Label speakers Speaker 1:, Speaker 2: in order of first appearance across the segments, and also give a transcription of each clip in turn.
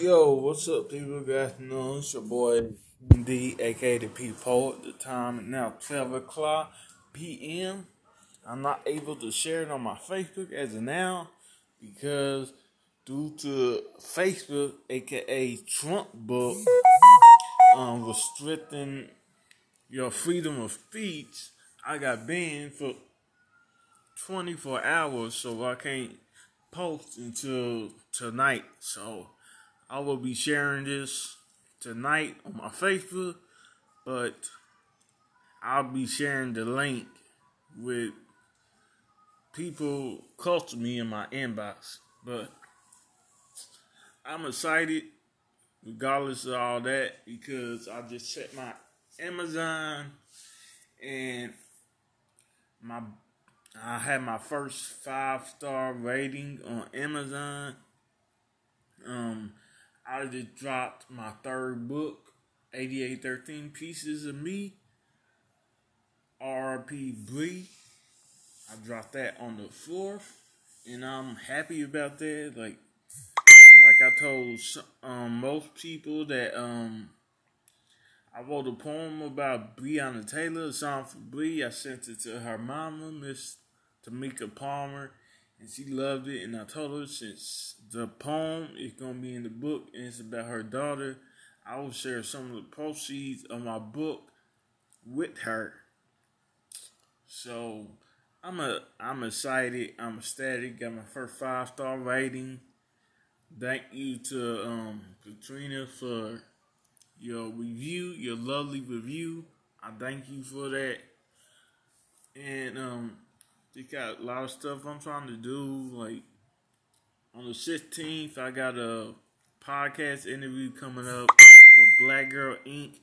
Speaker 1: Yo, what's up, people? Good afternoon. It's your boy D, aka the P Poet. The time now 12 o'clock p.m. I'm not able to share it on my Facebook as of now because due to Facebook, aka Trump book, um, restricting your freedom of speech, I got banned for 24 hours, so I can't post until tonight. So I will be sharing this tonight on my Facebook, but I'll be sharing the link with people close to me in my inbox. But I'm excited regardless of all that because I just checked my Amazon and my I had my first five star rating on Amazon. Um I just dropped my third book, 8813 Pieces of Me, RP. I dropped that on the 4th, and I'm happy about that. Like, like I told um, most people that um, I wrote a poem about Breonna Taylor, a song for Bree. I sent it to her mama, Miss Tamika Palmer and she loved it. And I told her since the poem is gonna be in the book and it's about her daughter, I will share some of the proceeds of my book with her. So I'm a I'm excited. I'm ecstatic. Got my first five star rating. Thank you to um, Katrina for your review, your lovely review. I thank you for that. And um, they got a lot of stuff I'm trying to do. Like on the 16th, I got a podcast interview coming up with Black Girl Inc.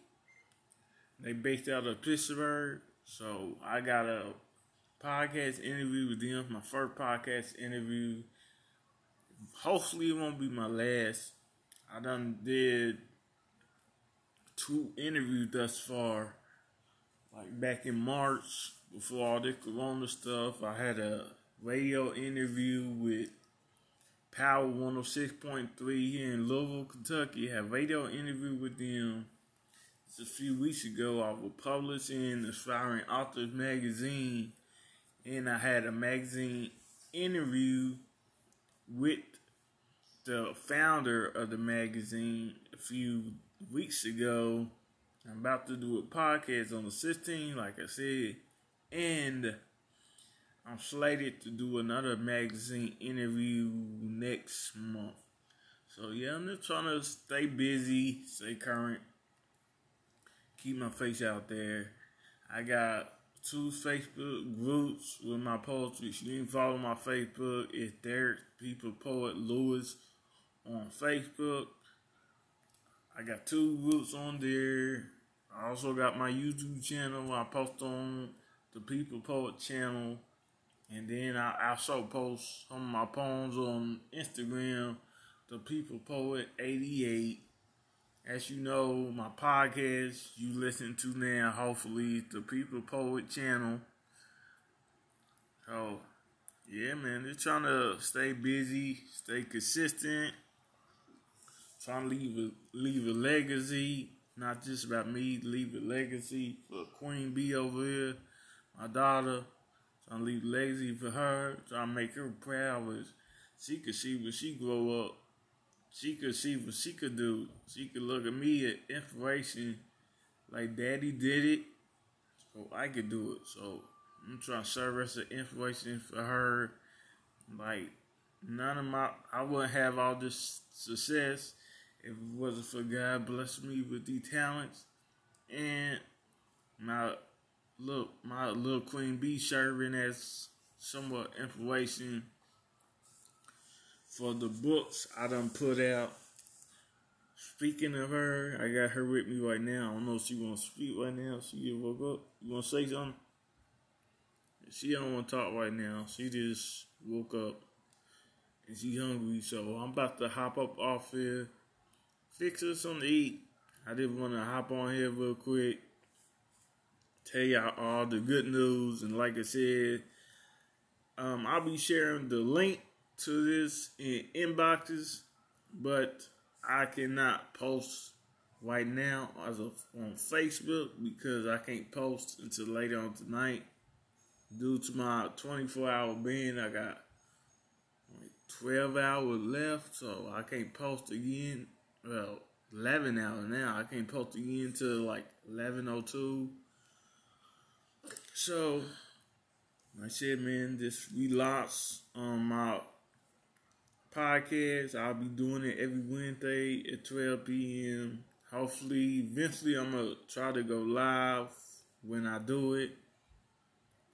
Speaker 1: They based out of Pittsburgh, so I got a podcast interview with them. My first podcast interview. Hopefully, it won't be my last. I done did two interviews thus far, like back in March before all this corona stuff, I had a radio interview with Power 106.3 here in Louisville, Kentucky. I had a radio interview with them just a few weeks ago. I was published in Aspiring Authors magazine, and I had a magazine interview with the founder of the magazine a few weeks ago. I'm about to do a podcast on the 16th, like I said and I'm slated to do another magazine interview next month. So yeah, I'm just trying to stay busy, stay current, keep my face out there. I got two Facebook groups with my poetry. If you didn't follow my Facebook, it's Derek People Poet Lewis on Facebook. I got two groups on there. I also got my YouTube channel I post on the People Poet channel. And then I also post some of my poems on Instagram, the People Poet 88. As you know, my podcast you listen to now, hopefully, the People Poet channel. So, yeah, man, just trying to stay busy, stay consistent, trying to leave a leave a legacy, not just about me, leave a legacy for Queen Bee over here my daughter, trying to leave lazy for her, trying to make her proud. She could see when she grow up, she could see what she could do. She could look at me at inspiration, like Daddy did it, so I could do it. So I'm trying to serve as an inspiration for her. Like none of my, I wouldn't have all this success if it wasn't for God blessing me with these talents and my look, my little Queen Bee serving as somewhat information for the books I done put out. Speaking of her, I got her with me right now. I don't know if she want to speak right now. She just woke up. You want to say something? She don't want to talk right now. She just woke up and she hungry. So I'm about to hop up off here, fix her something to eat. I just want to hop on here real quick tell y'all all the good news. And like I said, um, I'll be sharing the link to this in inboxes, but I cannot post right now as of on Facebook because I can't post until later on tonight. Due to my 24 hour ban, I got 12 hours left, so I can't post again. Well, 11 hours now. I can't post again until like 11:02. So, I said, man, just relax on my podcast. I'll be doing it every Wednesday at 12 p.m. Hopefully, eventually, I'm gonna try to go live when I do it.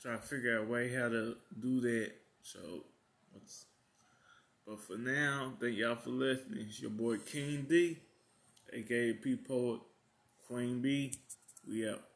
Speaker 1: Try to figure out a way how to do that. So, but for now, thank y'all for listening. It's your boy King D, aka P Poet, Queen B. We out.